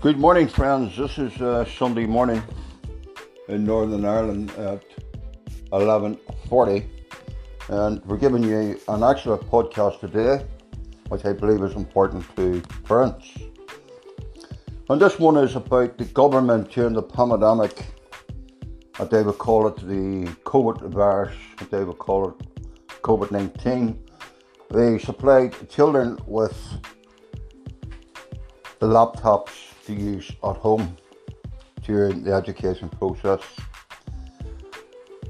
Good morning, friends. This is uh, Sunday morning in Northern Ireland at 11:40, and we're giving you an extra podcast today, which I believe is important to parents. And this one is about the government during the pandemic, as they would call it the COVID virus, as they would call it COVID-19. They supplied children with laptops to use at home during the education process.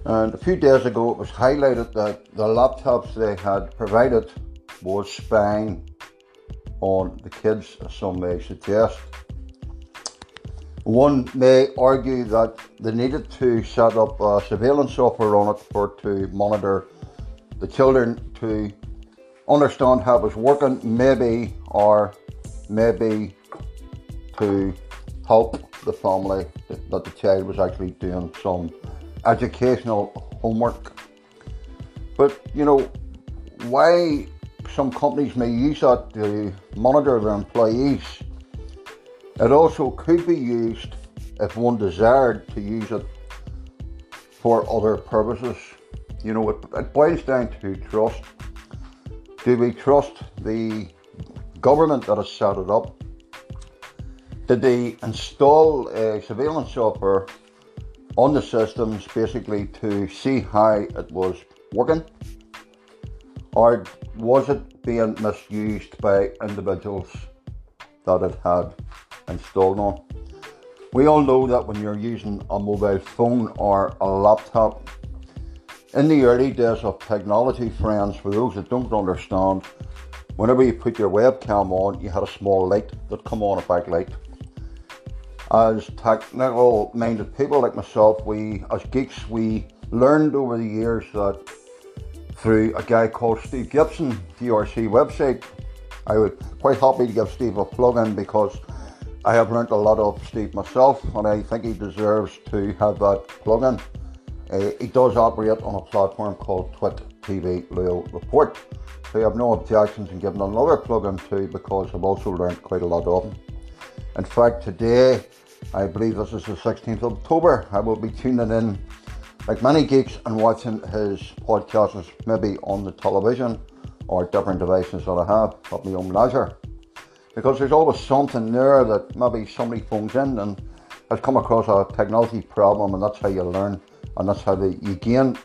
And a few days ago, it was highlighted that the laptops they had provided was spying on the kids, as some may suggest. One may argue that they needed to set up a surveillance software on it for to monitor the children to understand how it was working, maybe, or maybe to help the family that the child was actually doing some educational homework. But you know, why some companies may use that to monitor their employees, it also could be used if one desired to use it for other purposes. You know, it, it boils down to trust. Do we trust the government that has set it up? Did they install a surveillance software on the systems basically to see how it was working? Or was it being misused by individuals that it had installed on? We all know that when you're using a mobile phone or a laptop, in the early days of technology, friends, for those that don't understand, whenever you put your webcam on, you had a small light that come on a backlight as technical minded people like myself, we as geeks, we learned over the years that through a guy called Steve Gibson, GRC website, I would quite happy to give Steve a plug in because I have learned a lot of Steve myself and I think he deserves to have that plug in. Uh, he does operate on a platform called Twit TV Leo Laporte. So I have no objections in giving another plug in too because I've also learned quite a lot of him. In fact, today, I believe this is the 16th of October, I will be tuning in, like many geeks, and watching his podcasts maybe on the television or different devices that I have at my own leisure. Because there's always something there that maybe somebody phones in and has come across a technology problem, and that's how you learn and that's how you gain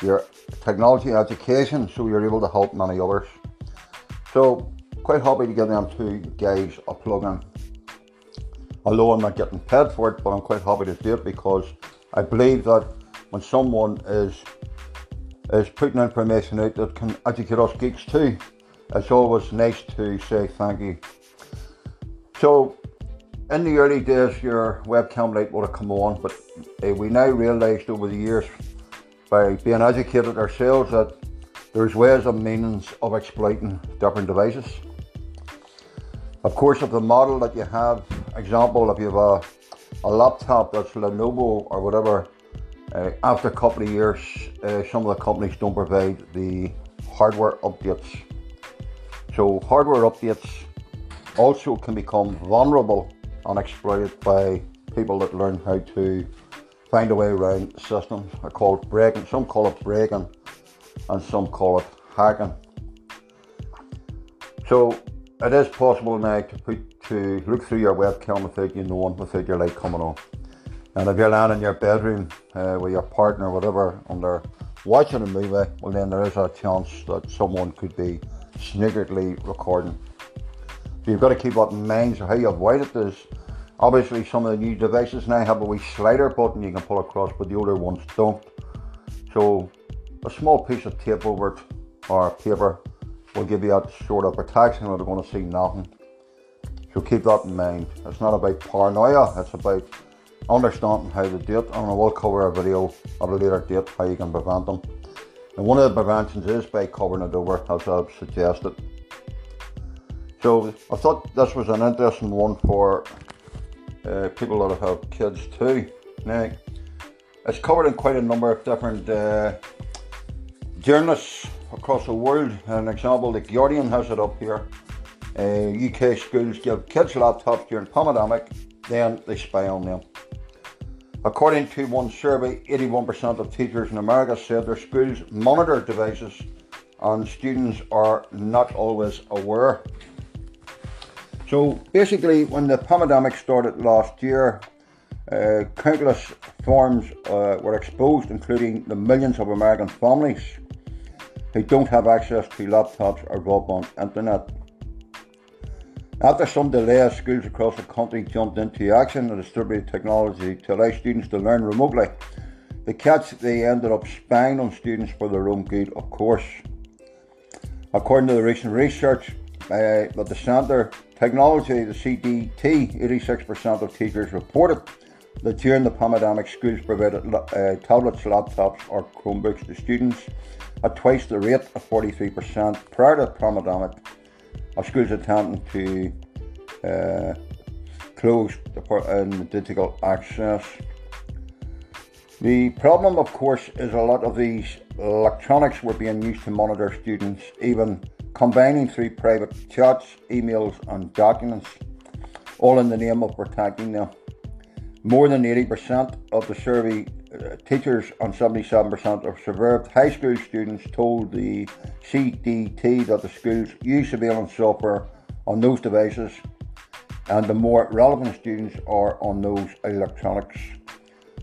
your technology education so you're able to help many others. So, quite happy to give them two guys a plug in although I'm not getting paid for it, but I'm quite happy to do it because I believe that when someone is is putting information out that can educate us geeks too, it's always nice to say thank you. So, in the early days, your webcam light would have come on, but uh, we now realised over the years by being educated ourselves that there's ways and means of exploiting different devices. Of course, if the model that you have, example, if you have a, a laptop that's Lenovo or whatever, uh, after a couple of years, uh, some of the companies don't provide the hardware updates. So, hardware updates also can become vulnerable and exploited by people that learn how to find a way around systems. I call it breaking, some call it breaking, and some call it hacking. So, it is possible now to put to look through your webcam without you knowing, without your light coming on. And if you're lying in your bedroom uh, with your partner or whatever, and they're watching a movie, well then there is a chance that someone could be sneakily recording. So you've got to keep that in mind. So how you avoid it is obviously some of the new devices now have a wee slider button you can pull across, but the older ones don't. So a small piece of tape over it or paper will give you that sort of protection where they're going to see nothing. So keep that in mind. It's not about paranoia, it's about understanding how to do it. And I will cover a video at a later date how you can prevent them. And one of the preventions is by covering it over, as I've suggested. So I thought this was an interesting one for uh, people that have kids too. Now, it's covered in quite a number of different uh, journalists across the world. An example, the Guardian has it up here. Uh, UK schools give kids laptops during pandemic, then they spy on them. According to one survey, 81% of teachers in America said their schools monitor devices and students are not always aware. So basically, when the pandemic started last year, uh, countless forms uh, were exposed, including the millions of American families who don't have access to laptops or broadband internet. After some delay, schools across the country jumped into action and distributed technology to allow students to learn remotely. The catch they ended up spying on students for their own good, of course. According to the recent research uh, by the Centre Technology, the CDT, 86% of teachers reported that during the pandemic, schools provided uh, tablets, laptops, or Chromebooks to students at twice the rate of 43% prior to the pandemic of schools attempting to uh, close the digital access. The problem, of course, is a lot of these electronics were being used to monitor students, even combining through private chats, emails, and documents, all in the name of protecting them. More than 80% of the survey teachers on 77% of surveyed high school students told the CDT that the schools use surveillance software on those devices, and the more relevant students are on those electronics.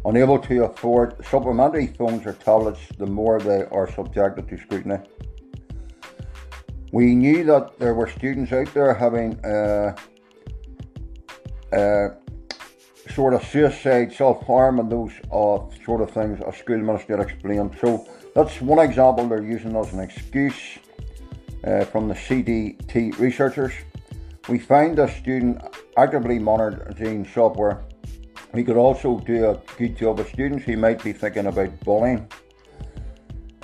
Unable to afford supplementary phones or tablets, the more they are subjected to scrutiny. We knew that there were students out there having uh, uh, sort of suicide, self harm, and those uh, sort of things a school minister explained. So that's one example they're using as an excuse uh, from the CDT researchers. We find a student actively monitoring software. We could also do a good job with students who might be thinking about bullying.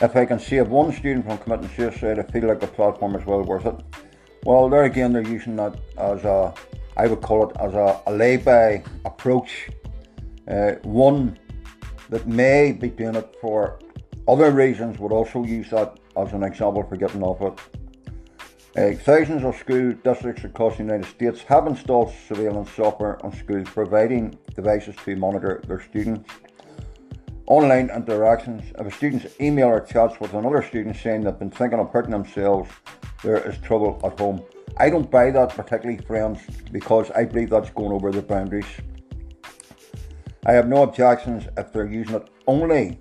If I can save one student from committing suicide, I feel like the platform is well worth it. Well, there again, they're using that as a I would call it as a, a lay-by approach, uh, one that may be doing it for other reasons would also use that as an example for getting off it. Uh, thousands of school districts across the United States have installed surveillance software on schools providing devices to monitor their students. Online interactions. If a student's email or chats with another student saying they've been thinking of hurting themselves, there is trouble at home. I don't buy that particularly, friends, because I believe that's going over the boundaries. I have no objections if they're using it only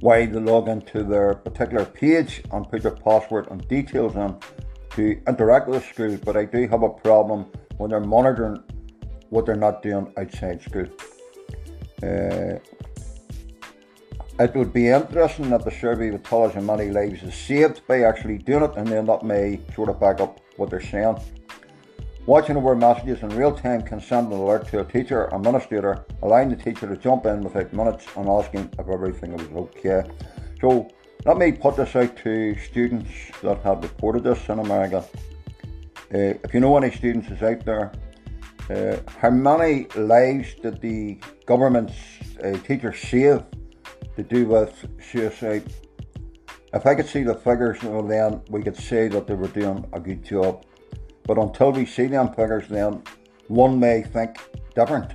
while they log into their particular page and put their password and details in to interact with the school, but I do have a problem when they're monitoring what they're not doing outside school. Uh, it would be interesting that the survey tell us how many lives is saved by actually doing it, and then that may sort of back up what they're saying. Watching over messages in real time can send an alert to a teacher or administrator, allowing the teacher to jump in within minutes and asking if everything was okay. So let me put this out to students that have reported this in America. Uh, if you know any students is out there, uh, how many lives did the government's uh, teachers save to do with suicide. If I could see the figures, well, then we could say that they were doing a good job. But until we see them figures, then one may think different.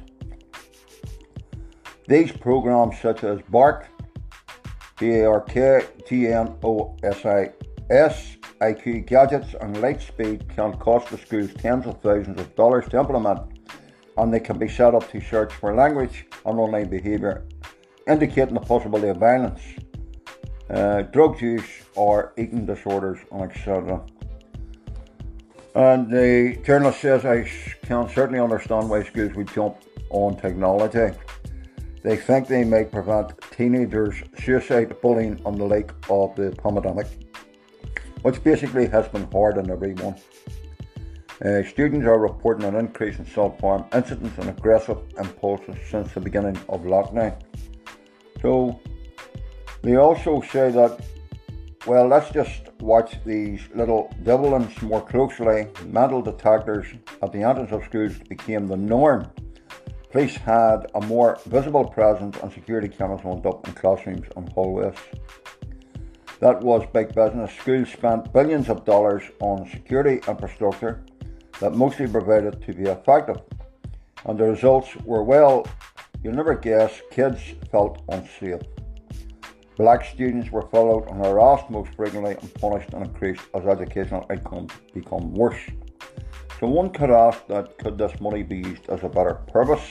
These programs, such as BARK, B-A-R-K, G-N-O-S-I-S, IQ gadgets, and Lightspeed, can cost the schools tens of thousands of dollars to implement, and they can be set up to search for language and online behaviour indicating the possibility of violence, uh, drug use, or eating disorders, etc. And the journalist says, I can certainly understand why schools would jump on technology. They think they may prevent teenagers' suicide, bullying, and the like of the pandemic, which basically has been hard on everyone. Uh, students are reporting an increase in self-harm incidents and aggressive impulses since the beginning of lockdown. So they also say that, well, let's just watch these little devils more closely. Metal detectors at the entrance of schools became the norm. Police had a more visible presence and security cameras went up in classrooms and hallways. That was big business. Schools spent billions of dollars on security infrastructure that mostly provided to be effective. And the results were well, you'll never guess, kids felt unsafe. Black students were followed and harassed most frequently and punished and increased as educational outcomes become worse. So one could ask that could this money be used as a better purpose?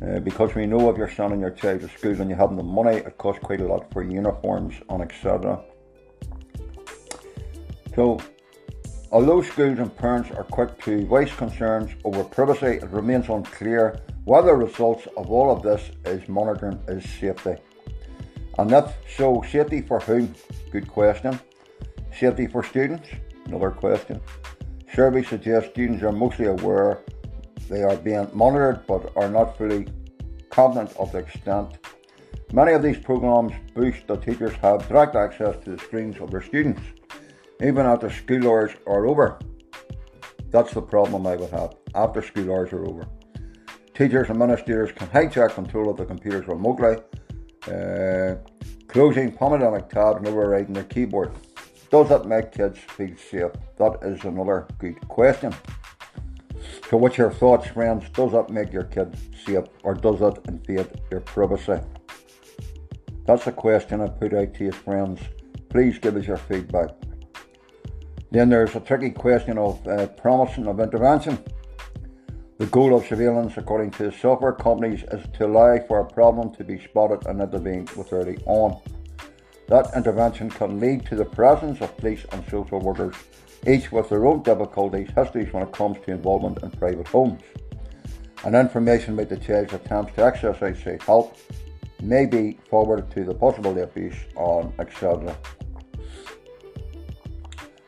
Uh, because we know if you're sending your child to school and you have the money, it costs quite a lot for uniforms and etc. So, although schools and parents are quick to voice concerns over privacy, it remains unclear whether the results of all of this is monitoring is safety. And if so, safety for whom? Good question. Safety for students? Another question. Surveys suggest students are mostly aware they are being monitored but are not fully confident of the extent. Many of these programs boost that teachers have direct access to the screens of their students, even after school hours are over. That's the problem I would have after school hours are over. Teachers and administrators can hijack control of the computers remotely uh, closing pomodonic tab and overriding their keyboard. Does that make kids feel safe? That is another good question. So, what's your thoughts, friends? Does that make your kids safe or does it invade your privacy? That's a question I put out to you, friends. Please give us your feedback. Then there's a tricky question of uh, promising of intervention. The goal of surveillance, according to software companies, is to allow for a problem to be spotted and intervened with early on. That intervention can lead to the presence of police and social workers, each with their own difficulties, histories when it comes to involvement in private homes. And information about the child's attempts to access outside help may be forwarded to the possible abuse on etc.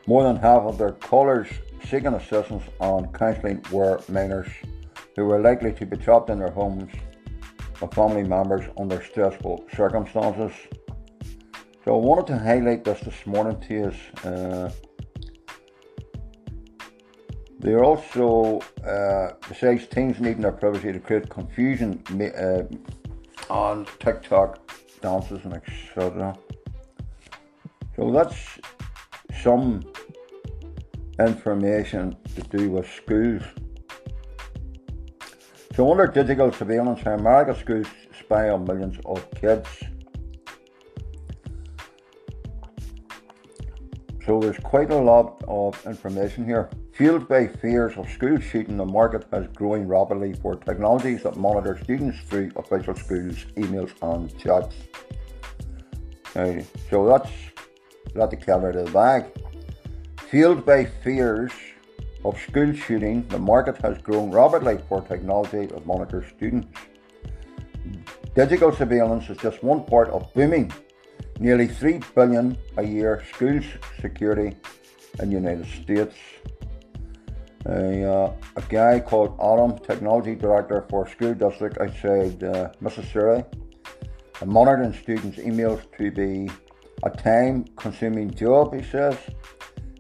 More than half of their callers seeking assistance on counselling were minors who were likely to be trapped in their homes with family members under stressful circumstances. So I wanted to highlight this this morning to you. Uh, they are also, uh, besides teens needing their privacy to create confusion uh, on TikTok dances and etc. So that's some information to do with schools. So under digital surveillance, how American schools spy on millions of kids. So there's quite a lot of information here. Fueled by fears of school shooting, the market is growing rapidly for technologies that monitor students through official schools, emails and chats. Okay, so that's that's the cat out the bag. Fueled by fears of school shooting, the market has grown rapidly for technology that monitors students. Digital surveillance is just one part of booming nearly 3 billion a year school security in the United States. A, uh, a guy called Adam, technology director for a school district outside uh, Mississippi, monitoring students' emails to be a time consuming job, he says.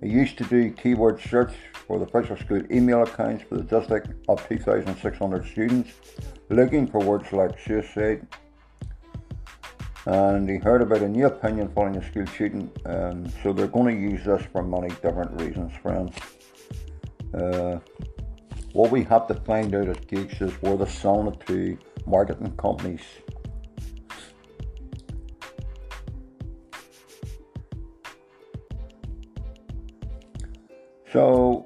I used to do keyword search for the official school email accounts for the district of 2,600 students, looking for words like suicide. And he heard about a new opinion following a school shooting, and so they're going to use this for many different reasons, friends. Uh, what we have to find out as geeks is where the selling to marketing companies So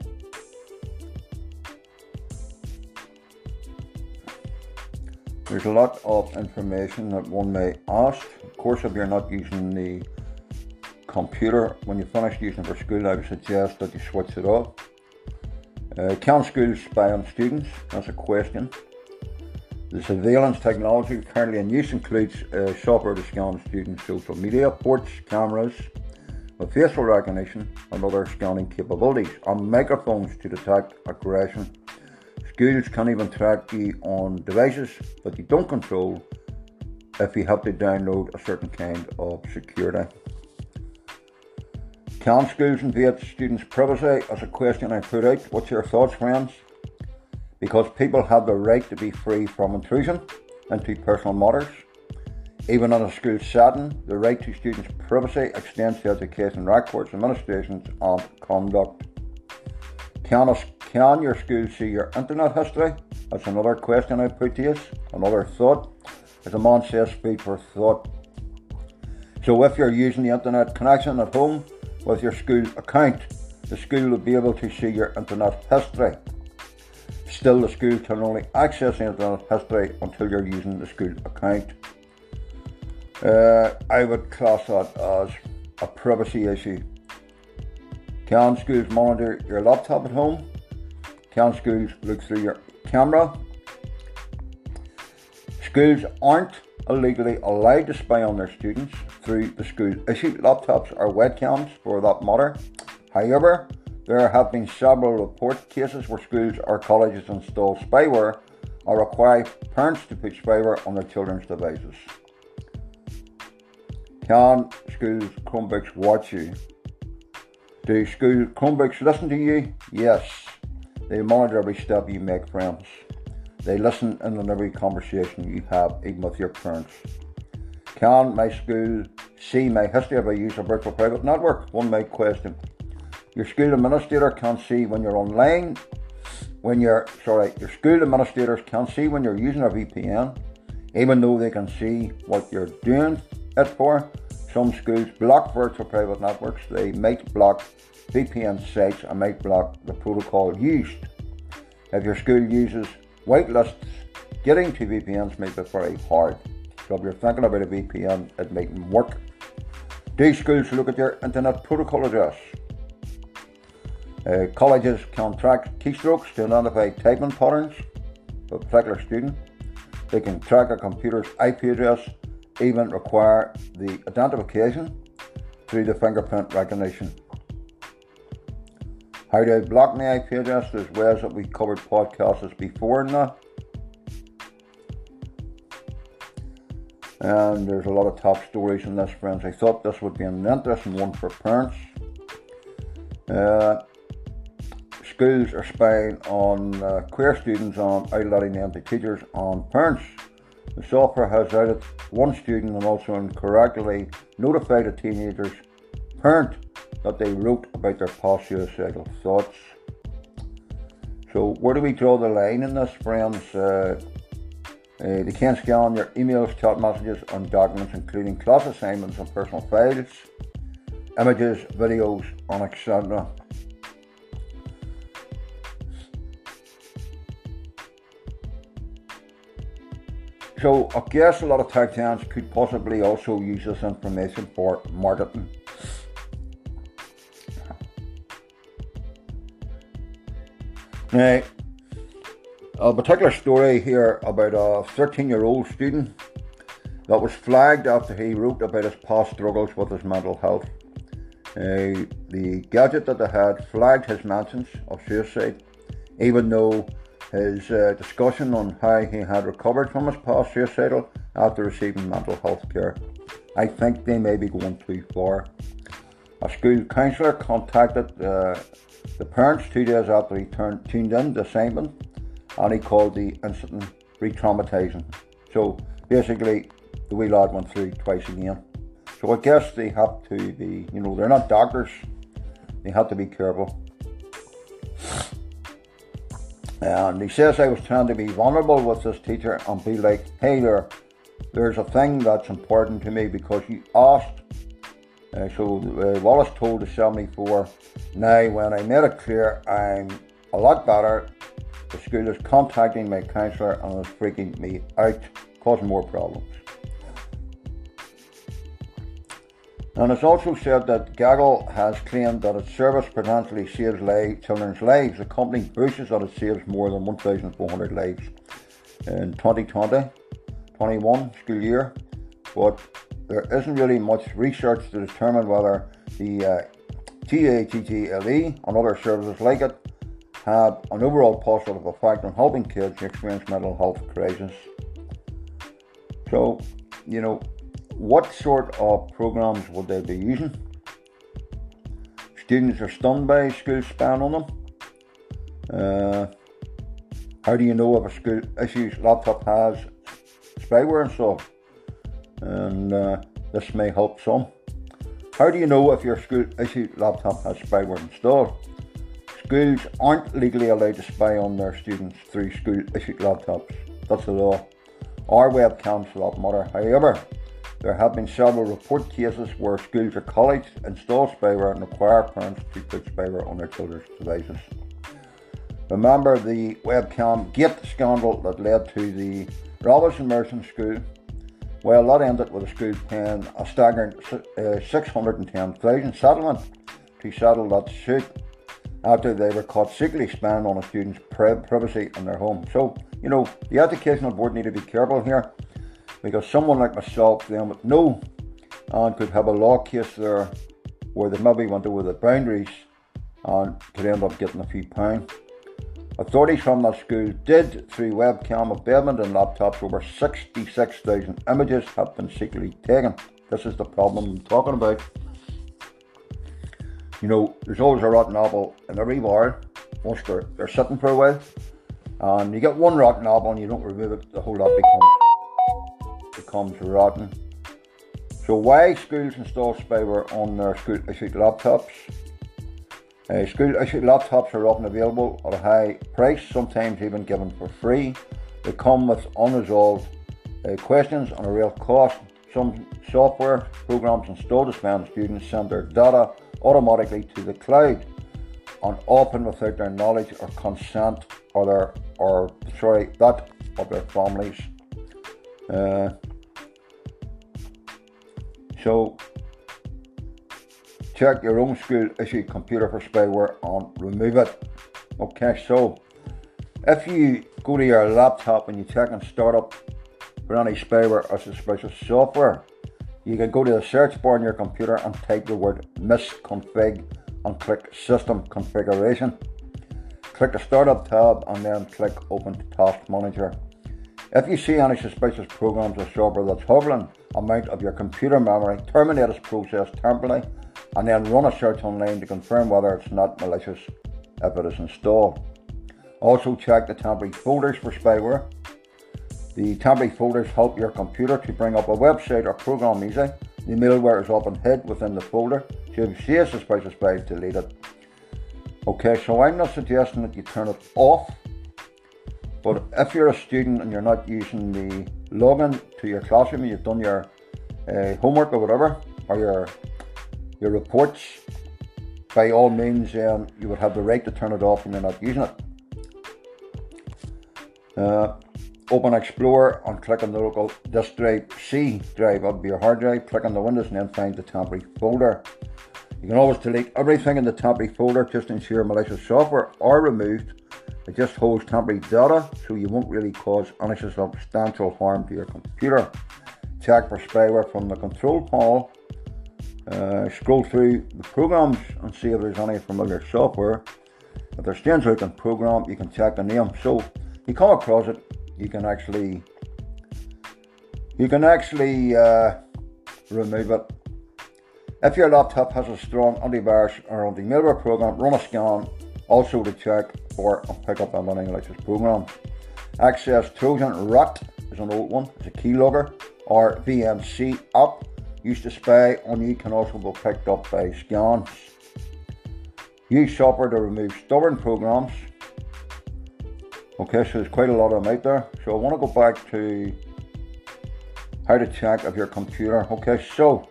there's a lot of information that one may ask. Of course, if you're not using the computer when you finish using for school, I would suggest that you switch it off. Uh, can schools spy on students? That's a question. The surveillance technology currently in use includes uh, software to scan students' social media, ports, cameras, with facial recognition and other scanning capabilities, and microphones to detect aggression. Schools can even track you on devices that you don't control if you have to download a certain kind of security. Can schools invade students' privacy? As a question I put out. What's your thoughts, friends? Because people have the right to be free from intrusion into personal matters. Even in a school setting, the right to students' privacy extends to education records, administrations, and conduct. Can, a, can your school see your internet history? That's another question I put to you. Another thought. As a man says, speed for thought. So if you're using the internet connection at home with your school account, the school will be able to see your internet history. Still, the school can only access the internet history until you're using the school account. Uh, I would class that as a privacy issue. Can schools monitor your laptop at home? Can schools look through your camera? Schools aren't illegally allowed to spy on their students through the school issued laptops or webcams for that matter. However, there have been several report cases where schools or colleges install spyware or require parents to put spyware on their children's devices. Can schools Chromebooks watch you? Do school Chromebooks listen to you? Yes. They monitor every step you make, friends. They listen in on every conversation you have, even with your parents. Can my school see my history of a use of virtual private network? One might question. Your school administrator can see when you're online, when you're, sorry, your school administrators can see when you're using a VPN, even though they can see what you're doing it for. Some schools block virtual private networks, they might block VPN sites and might block the protocol used. If your school uses whitelists, getting to VPNs may be very hard. So if you're thinking about a VPN, it mightn't work. Do schools look at your internet protocol address? Uh, colleges can track keystrokes to identify typing patterns for a particular student. They can track a computer's IP address, even require the identification through the fingerprint recognition. How I block my IP address? There's ways that we covered podcasts before now. And there's a lot of top stories in this, friends. I thought this would be an interesting one for parents. Uh, schools are spying on uh, queer students on outletting them to teachers on parents. The software has outed one student and also incorrectly notified a teenager's parent that they wrote about their past suicidal thoughts. So, where do we draw the line in this, friends? Uh, uh, they can scan your emails, chat messages, and documents, including class assignments and personal files, images, videos, and etc. So I guess a lot of tech giants could possibly also use this information for marketing. Now, a particular story here about a 13 year old student that was flagged after he wrote about his past struggles with his mental health. Uh, the gadget that they had flagged his mentions of suicide, even though his uh, discussion on how he had recovered from his past suicidal after receiving mental health care. I think they may be going too far. A school counsellor contacted uh, the parents two days after he turned, tuned in the assignment and he called the incident re traumatizing. So basically, the wee lad went through twice again. So I guess they have to be, you know, they're not doctors, they have to be careful. And he says I was trying to be vulnerable with this teacher and be like, hey there, there's a thing that's important to me because you asked. Uh, so uh, Wallace told the 74, now when I made it clear I'm a lot better, the school is contacting my counsellor and is freaking me out, causing more problems. And it's also said that Gaggle has claimed that its service potentially saves children's lives. The company boasts that it saves more than 1,400 lives in 2020 21 school year, but there isn't really much research to determine whether the uh, TATTLE and other services like it have an overall positive effect on helping kids experience mental health crisis. So, you know, what sort of programs would they be using? Students are stunned by school spying on them. Uh, how do you know if a school issues laptop has spyware installed? and uh, this may help some. How do you know if your school issued laptop has spyware installed? Schools aren't legally allowed to spy on their students through school issued laptops. That's the law. Our webcams for that matter. However, there have been several report cases where schools or colleges install spyware and require parents to put spyware on their children's devices. Remember the webcam gate scandal that led to the Robinson Merchant School? Well, that ended with the school paying a staggering uh, 610,000 settlement to settle that suit after they were caught secretly spying on a student's privacy in their home. So, you know, the educational board need to be careful here because someone like myself, them would know and could have a law case there where they maybe went over the boundaries and could end up getting a few pounds. Authorities from that school did, through webcam of badminton laptops, over 66,000 images have been secretly taken. This is the problem I'm talking about. You know, there's always a rotten apple in every bar once they're, they're sitting for a while. And you get one rotten apple and you don't remove it, the whole lot becomes, becomes rotten. So why schools install spyware on their school issued laptops? Uh, school issued laptops are often available at a high price, sometimes even given for free. They come with unresolved uh, questions and a real cost. Some software programs installed to spend students send their data automatically to the cloud, and often without their knowledge or consent or their or sorry that of their families. Uh, so check your own school issued computer for spyware and remove it. Okay, so if you go to your laptop and you check and start up for any spyware or suspicious software, you can go to the search bar on your computer and type the word misconfig and click system configuration. Click the startup tab and then click open task manager. If you see any suspicious programs or software that's hovering amount of your computer memory, terminate this process temporarily and then run a search online to confirm whether it's not malicious if it is installed. Also check the temporary folders for spyware. The temporary folders help your computer to bring up a website or program easily. The malware is often hid within the folder, so if you see a suspicious file, delete it. Okay, so I'm not suggesting that you turn it off, but if you're a student and you're not using the login to your classroom, you've done your uh, homework or whatever, or your your reports, by all means, um, you would have the right to turn it off when you're not using it. Uh, open Explorer and click on the local disk drive C drive, that would be your hard drive. Click on the Windows and then find the temporary folder. You can always delete everything in the temporary folder just to ensure malicious software are removed. It just holds temporary data so you won't really cause any substantial harm to your computer. Check for spyware from the control panel uh, scroll through the programs and see if there's any familiar software. If there's stands out in program, you can check the name. So you come across it, you can actually you can actually uh, remove it. If your laptop has a strong antivirus or anti-malware program, run a scan also to check for and pick up any malicious programs. Access Trojan Rat is an old one, it's a keylogger or VNC app used to spy on you can also be picked up by scans. Use Shopper to remove stubborn programs. Okay, so there's quite a lot of them out there. So I want to go back to how to check of your computer. Okay, so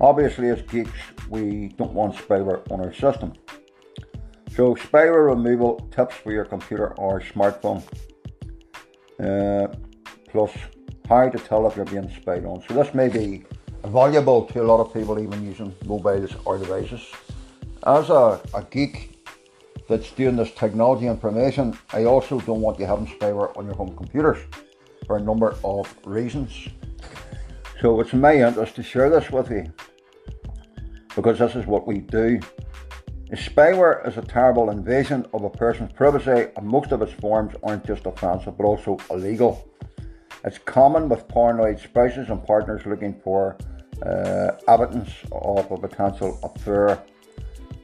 obviously as geeks we don't want spyware on our system. So spyware removal tips for your computer or smartphone. Uh, plus how to tell if you're being spied on. So this may be valuable to a lot of people even using mobiles or devices. As a, a geek that's doing this technology information, I also don't want you having spyware on your home computers for a number of reasons. So it's my interest to share this with you because this is what we do. Spyware is a terrible invasion of a person's privacy, and most of its forms aren't just offensive but also illegal. It's common with paranoid spouses and partners looking for uh, evidence of a potential affair.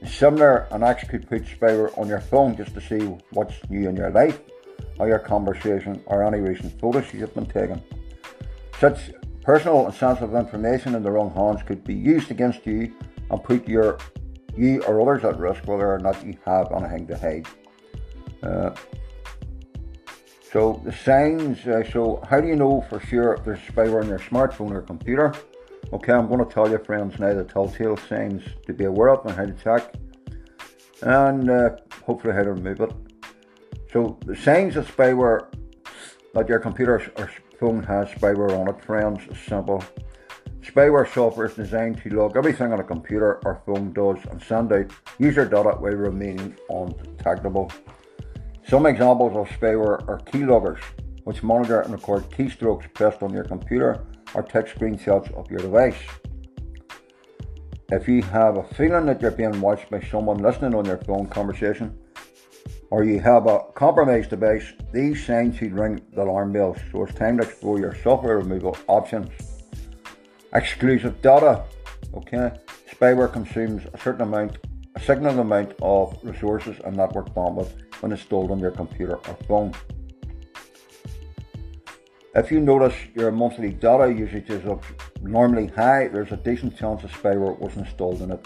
Similar, an ex could put spyware on your phone just to see what's new in your life, or your conversation, or any recent photos you've been taken. Such Personal and sensitive information in the wrong hands could be used against you and put your you or others at risk whether or not you have anything to hide. Uh, so the signs, uh, so how do you know for sure if there's spyware on your smartphone or computer? Okay, I'm going to tell you friends now the telltale signs to be aware of and how to check and uh, hopefully how to remove it. So the signs of spyware that your computer or phone has spyware on it, friends, is simple. Spyware software is designed to log everything on a computer or phone does and send out user data while remaining undetectable. Some examples of spyware are keyloggers, which monitor and record keystrokes pressed on your computer or take screenshots of your device. If you have a feeling that you're being watched by someone listening on your phone conversation, or you have a compromised device, these signs should ring the alarm bells. So it's time to explore your software removal options. Exclusive data. Okay, spyware consumes a certain amount, a significant amount of resources and network bandwidth when installed on your computer or phone. If you notice your monthly data usage is up normally high, there's a decent chance of spyware was installed in it.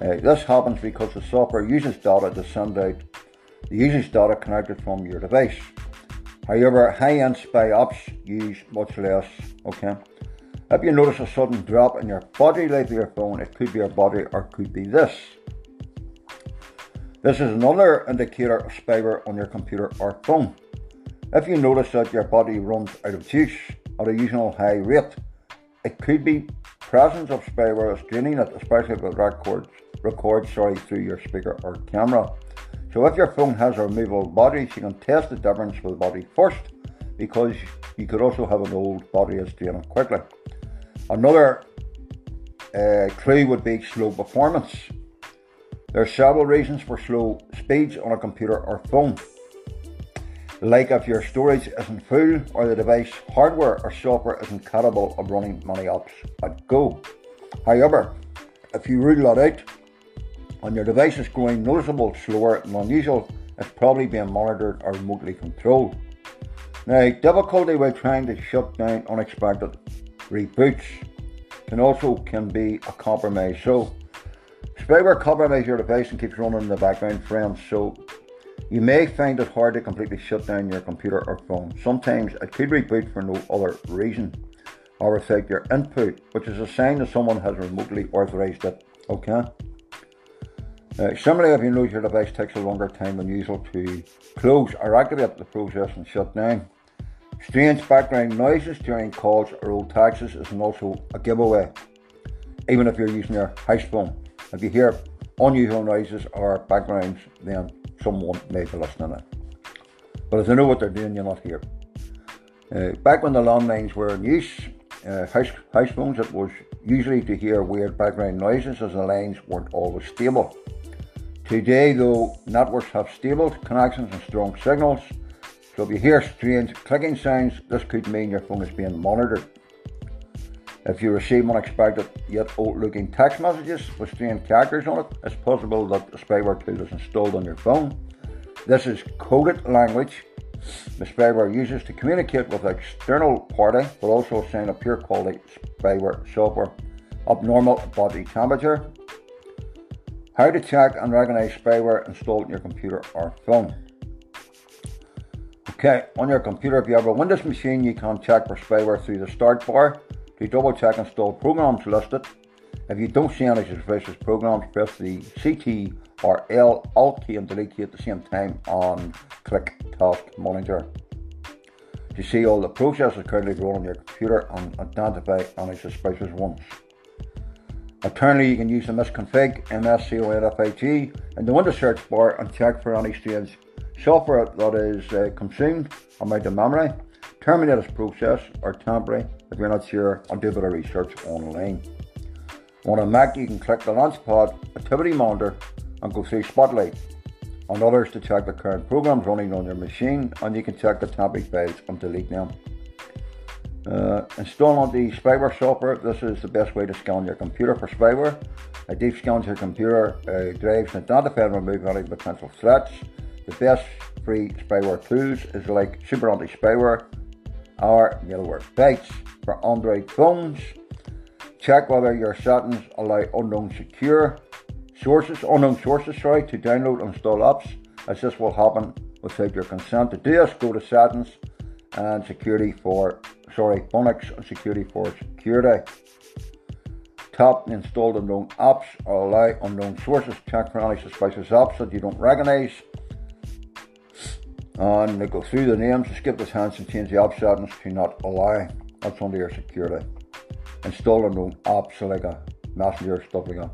Uh, this happens because the software uses data to send out the usage data connected from your device. However, high-end spy apps use much less. Okay. If you notice a sudden drop in your body light of your phone, it could be your body or could be this. This is another indicator of spyware on your computer or phone. If you notice that your body runs out of juice at a usual high rate, it could be presence of spyware draining it, especially if it records, records sorry, through your speaker or camera. So if your phone has a removable body, you can test the difference with the body first because you could also have an old body that's draining quickly. Another uh, clue would be slow performance. There are several reasons for slow speeds on a computer or phone. Like if your storage isn't full or the device hardware or software isn't capable of running many apps at go. However, if you rule that out and your device is growing noticeable slower than unusual, it's probably being monitored or remotely controlled. Now, difficulty with trying to shut down unexpected reboots can also can be a compromise. So spyware compromises your device and keeps running in the background, friends. So you may find it hard to completely shut down your computer or phone. Sometimes it could reboot for no other reason or without your input, which is a sign that someone has remotely authorized it. Okay. Uh, similarly, if you notice your device takes a longer time than usual to close or activate the process and shut down, Strange background noises during calls or old taxes is also a giveaway, even if you're using your house phone. If you hear unusual noises or backgrounds, then someone may be listening in. But if they know what they're doing, you're not here. Uh, back when the landlines were in use, uh, house, house phones, it was usually to hear weird background noises as the lines weren't always stable. Today, though, networks have stable connections and strong signals, so if you hear strange clicking sounds, this could mean your phone is being monitored. If you receive unexpected yet old looking text messages with strange characters on it, it's possible that the spyware tool is installed on your phone. This is coded language the spyware uses to communicate with external party, but also assign a pure quality spyware software. Abnormal body temperature. How to check and recognize spyware installed in your computer or phone. Okay, on your computer, if you have a Windows machine, you can check for spyware through the start bar to double check installed programs listed. If you don't see any suspicious programs, press the CT or L Alt key and delete key at the same time and click Task Manager to see all the processes currently running on your computer and identify any suspicious ones. Alternatively, you can use the misconfig MSCONFIG in the Windows search bar and check for any strange software that is uh, consumed amount of memory, terminate its process or temporary if you're not sure and do a bit of research online. On a Mac you can click the Launchpad Activity Monitor and go see Spotlight. On others to check the current programs running on your machine and you can check the temporary files and delete them. Uh, installing the spyware software, this is the best way to scan your computer for spyware. It deep scans your computer uh, drives and identify and remove any potential threats the best free spyware tools is like Super Anti Spyware or malware bytes. For Android phones, check whether your settings allow unknown secure sources, unknown sources, sorry, to download and install apps, as this will happen without your consent. To do this, go to settings and security for, sorry, Linux and security for security. Tap installed unknown apps or allow unknown sources. Check for any suspicious apps that you don't recognize. And they go through the names, skip the chance and change the app settings to not allow. That's under your security. Install unknown apps like a messenger, stuff like that.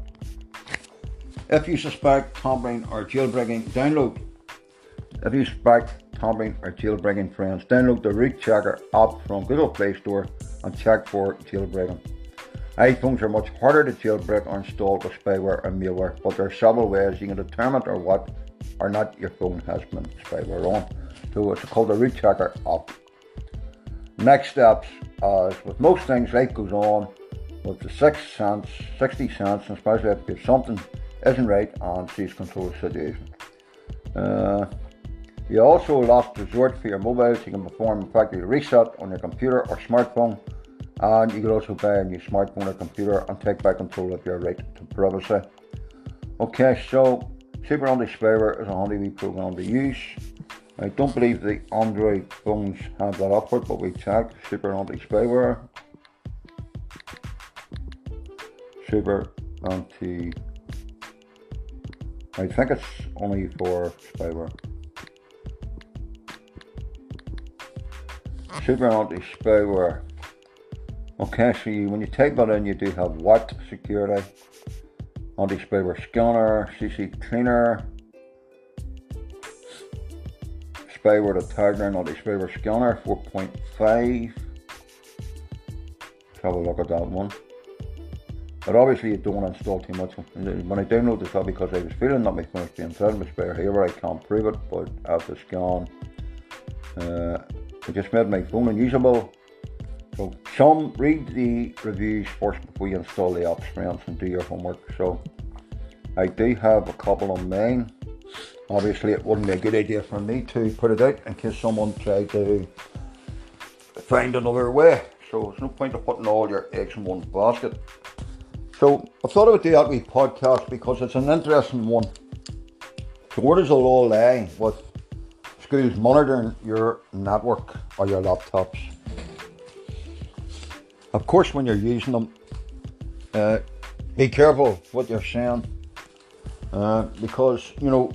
If you suspect tampering or jailbreaking, download. If you suspect tampering or jailbreaking friends, download the Root Checker app from Google Play Store and check for jailbreaking iPhones are much harder to jailbreak or install with spyware and malware, but there are several ways you can determine or what or not your phone has been spyware on. So it's called the root checker app. Next steps, as with most things, life goes on with the six cents, 60 cents, and especially if something isn't right and sees control the situation. Uh, you also last resort for your mobiles. You can perform a factory reset on your computer or smartphone and you can also buy a new smartphone or computer and take back control of your right to privacy. Okay, so Super Anti Spyware is a handy program to use. I don't believe the Android phones have that offered, but we check Super Anti Spyware. Super Anti. I think it's only for spyware. Super Anti Spyware. Okay, so you, when you type that in, you do have what security, anti-spyware scanner, CC cleaner, spyware detector, anti-spyware scanner 4.5. Let's have a look at that one. But obviously you don't want to install too much. When I downloaded app because I was feeling that my phone was being threatened with spyware here, I can't prove it, but after scan, uh, it just made my phone unusable. So some read the reviews first before you install the apps, friends, and do your homework. So I do have a couple on mine. Obviously, it wouldn't be a good idea for me to put it out in case someone tried to find another way. So there's no point of putting all your eggs in one basket. So I thought I would do that wee podcast because it's an interesting one. So where does it all lie with schools monitoring your network or your laptops? Of course, when you're using them, uh, be careful what you're saying uh, because you know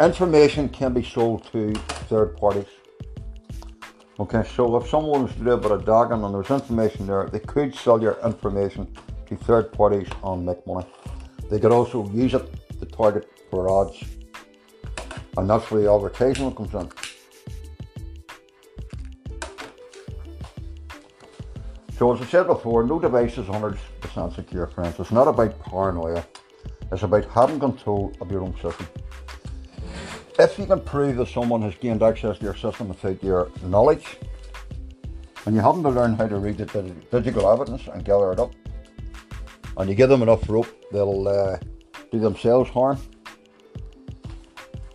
information can be sold to third parties. Okay, so if someone was to live at a Dagon and there's information there, they could sell your information to third parties and make money. They could also use it to target for ads, and that's where the advertisement comes in. So as I said before, no device is 100% secure, friends. It's not about paranoia. It's about having control of your own system. If you can prove that someone has gained access to your system without your knowledge, and you happen to learn how to read the digital evidence and gather it up, and you give them enough rope, they'll uh, do themselves harm.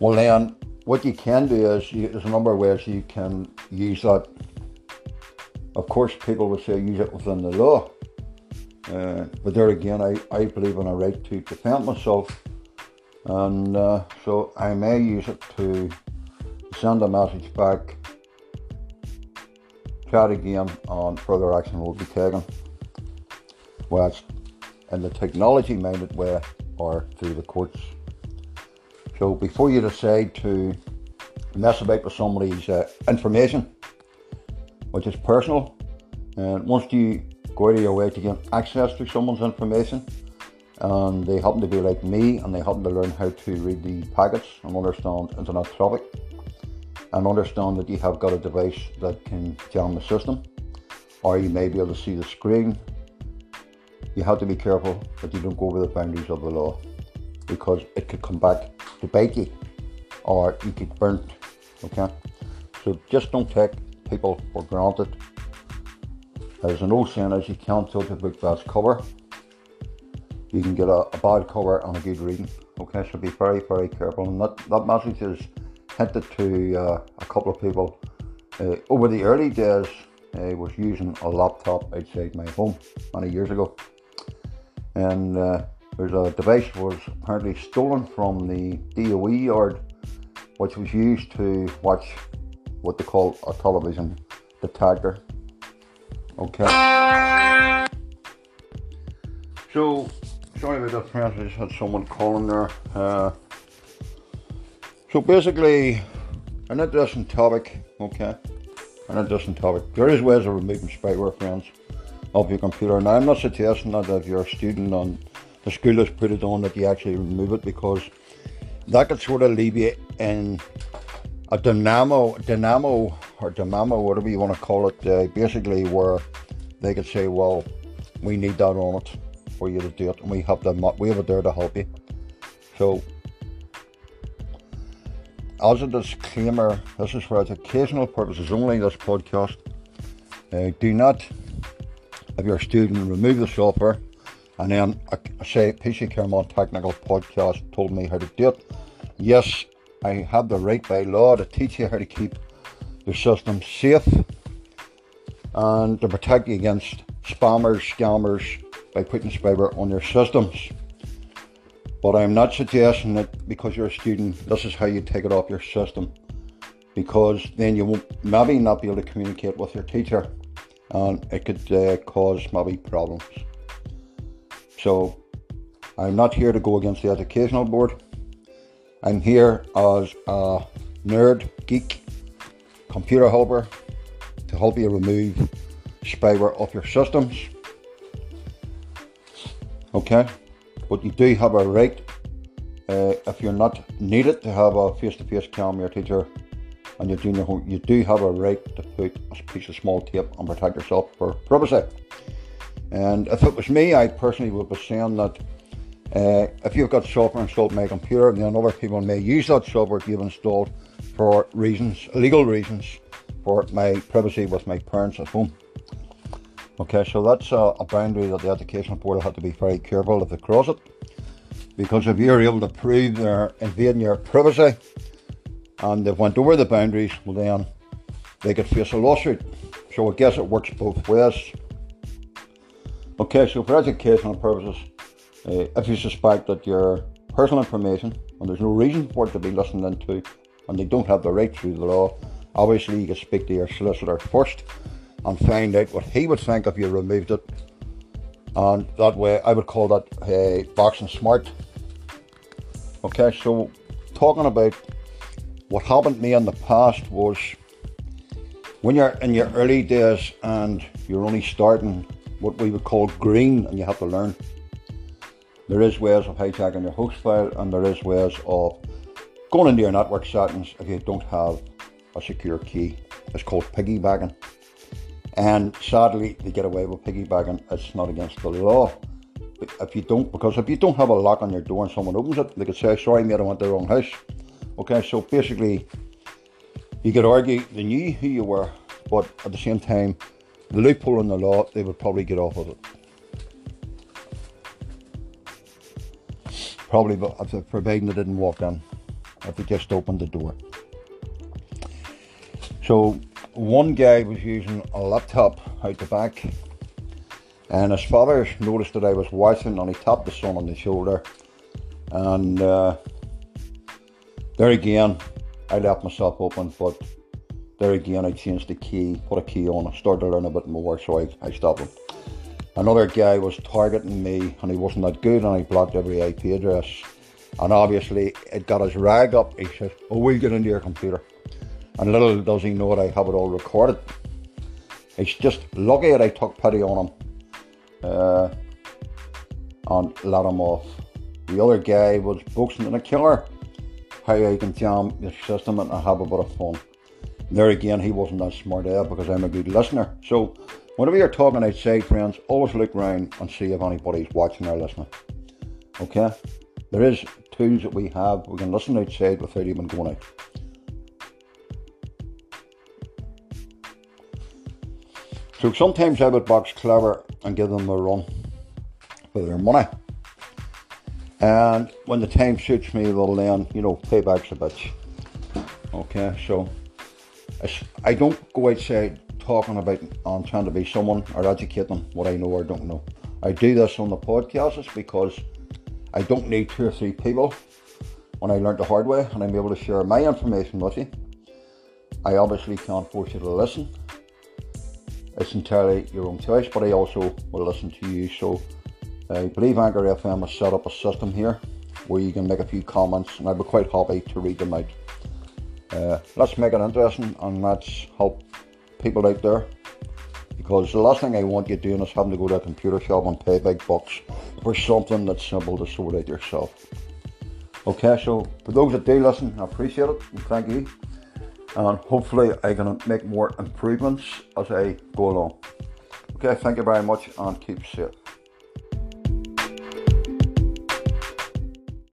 Well, then, what you can do is you, there's a number of ways you can use that of course, people would say use it within the law. Uh, but there again, I, I believe in a right to defend myself. And uh, so I may use it to send a message back, chat again, and further action will be taken. Whether it's in the technology minded way or through the courts. So before you decide to mess about with somebody's uh, information, which is personal. And once you go out of your way to get access to someone's information, and they happen to be like me, and they happen to learn how to read the packets and understand internet traffic, and understand that you have got a device that can jam the system, or you may be able to see the screen. You have to be careful that you don't go over the boundaries of the law, because it could come back to bite you, or you get burnt. Okay, so just don't take people for granted. There's an old saying as you can't judge a book by its cover. You can get a, a, bad cover and a good reading. Okay, so be very, very careful. And that, that message is hinted to uh, a couple of people uh, over the early days uh, was using a laptop outside my home many years ago, and uh, there's a device was apparently stolen from the DOE yard, which was used to watch what they call a television detector. Okay. So, sorry about that, friends. I just had someone calling there. Uh, so basically, an interesting topic. Okay, an interesting topic. There is ways of removing spyware, friends, of your computer. Now, I'm not suggesting that if you're a student and the school has put it on that you actually remove it because that could sort of leave you in a dynamo, dynamo or dynamo, whatever you want to call it, uh, basically where they could say, well, we need that on it for you to do it, and we have the we have it there to help you. So, as a disclaimer, this is for educational purposes only. This podcast. Uh, do not, if you're a student, remove the software. And then, I say, PC Caramon Technical Podcast told me how to do it. Yes, I have the right by law to teach you how to keep your system safe and to protect you against spammers, scammers by putting spyware on your systems. But I'm not suggesting that because you're a student, this is how you take it off your system. Because then you won't maybe not be able to communicate with your teacher and it could uh, cause maybe problems. So I'm not here to go against the educational board. I'm here as a nerd, geek, computer helper to help you remove spyware off your systems. Okay, but you do have a right uh, if you're not needed to have a face-to-face cam your teacher and your home, you do have a right to put a piece of small tape and protect yourself for privacy. And if it was me, I personally would be saying that uh, if you've got software installed on my computer, then other people may use that software you've installed for reasons, legal reasons, for my privacy with my parents at home. Okay, so that's a, a boundary that the Education Board had to be very careful if they cross it. Because if you're able to prove they're invading your privacy and they've went over the boundaries, well then they could face a lawsuit. So I guess it works both ways. Okay, so for educational purposes, uh, if you suspect that your personal information, and there's no reason for it to be listened into, and they don't have the right through the law, obviously you can speak to your solicitor first and find out what he would think if you removed it. And that way, I would call that uh, boxing smart. Okay, so talking about what happened to me in the past was when you're in your early days and you're only starting what we would call green and you have to learn there is ways of hijacking your host file and there is ways of going into your network settings if you don't have a secure key. It's called piggybacking. And sadly, they get away with piggybacking. It's not against the law. But if you don't, because if you don't have a lock on your door and someone opens it, they could say, sorry mate, I went to the wrong house. Okay, so basically, you could argue they knew who you were, but at the same time, the loophole in the law, they would probably get off of it. Probably, providing they didn't walk in, if they just opened the door. So one guy was using a laptop out the back, and his father noticed that I was watching, and he tapped the son on the shoulder, and uh, there again, I left myself open, but there again, I changed the key, put a key on, I started to learn a bit more, so I, I stopped him. Another guy was targeting me and he wasn't that good and he blocked every IP address. And obviously it got his rag up. He said, Oh, we'll get into your computer. And little does he know that I have it all recorded. It's just lucky that I took pity on him uh, and let him off. The other guy was boxing in a killer. How I can jam the system and have a bit of fun. There again, he wasn't that smart there because I'm a good listener. So Whenever you're talking outside, friends, always look around and see if anybody's watching or listening. Okay? There is tools that we have. We can listen outside without even going out. So sometimes I would box clever and give them a run for their money. And when the time suits me, well then, you know, payback's a bitch. Okay, so I don't go outside talking about and trying to be someone or educate them what I know or don't know. I do this on the podcasts because I don't need two or three people when I learned the hard way and I'm able to share my information with you. I obviously can't force you to listen. It's entirely your own choice, but I also will listen to you. So I believe Anchor FM has set up a system here where you can make a few comments and I'd be quite happy to read them out. Uh, let's make it interesting and let's help people out there because the last thing I want you doing is having to go to a computer shop and pay big bucks for something that's simple to sort out yourself. Okay, so for those that do listen, I appreciate it and thank you. And hopefully, I can make more improvements as I go along. Okay, thank you very much and keep safe.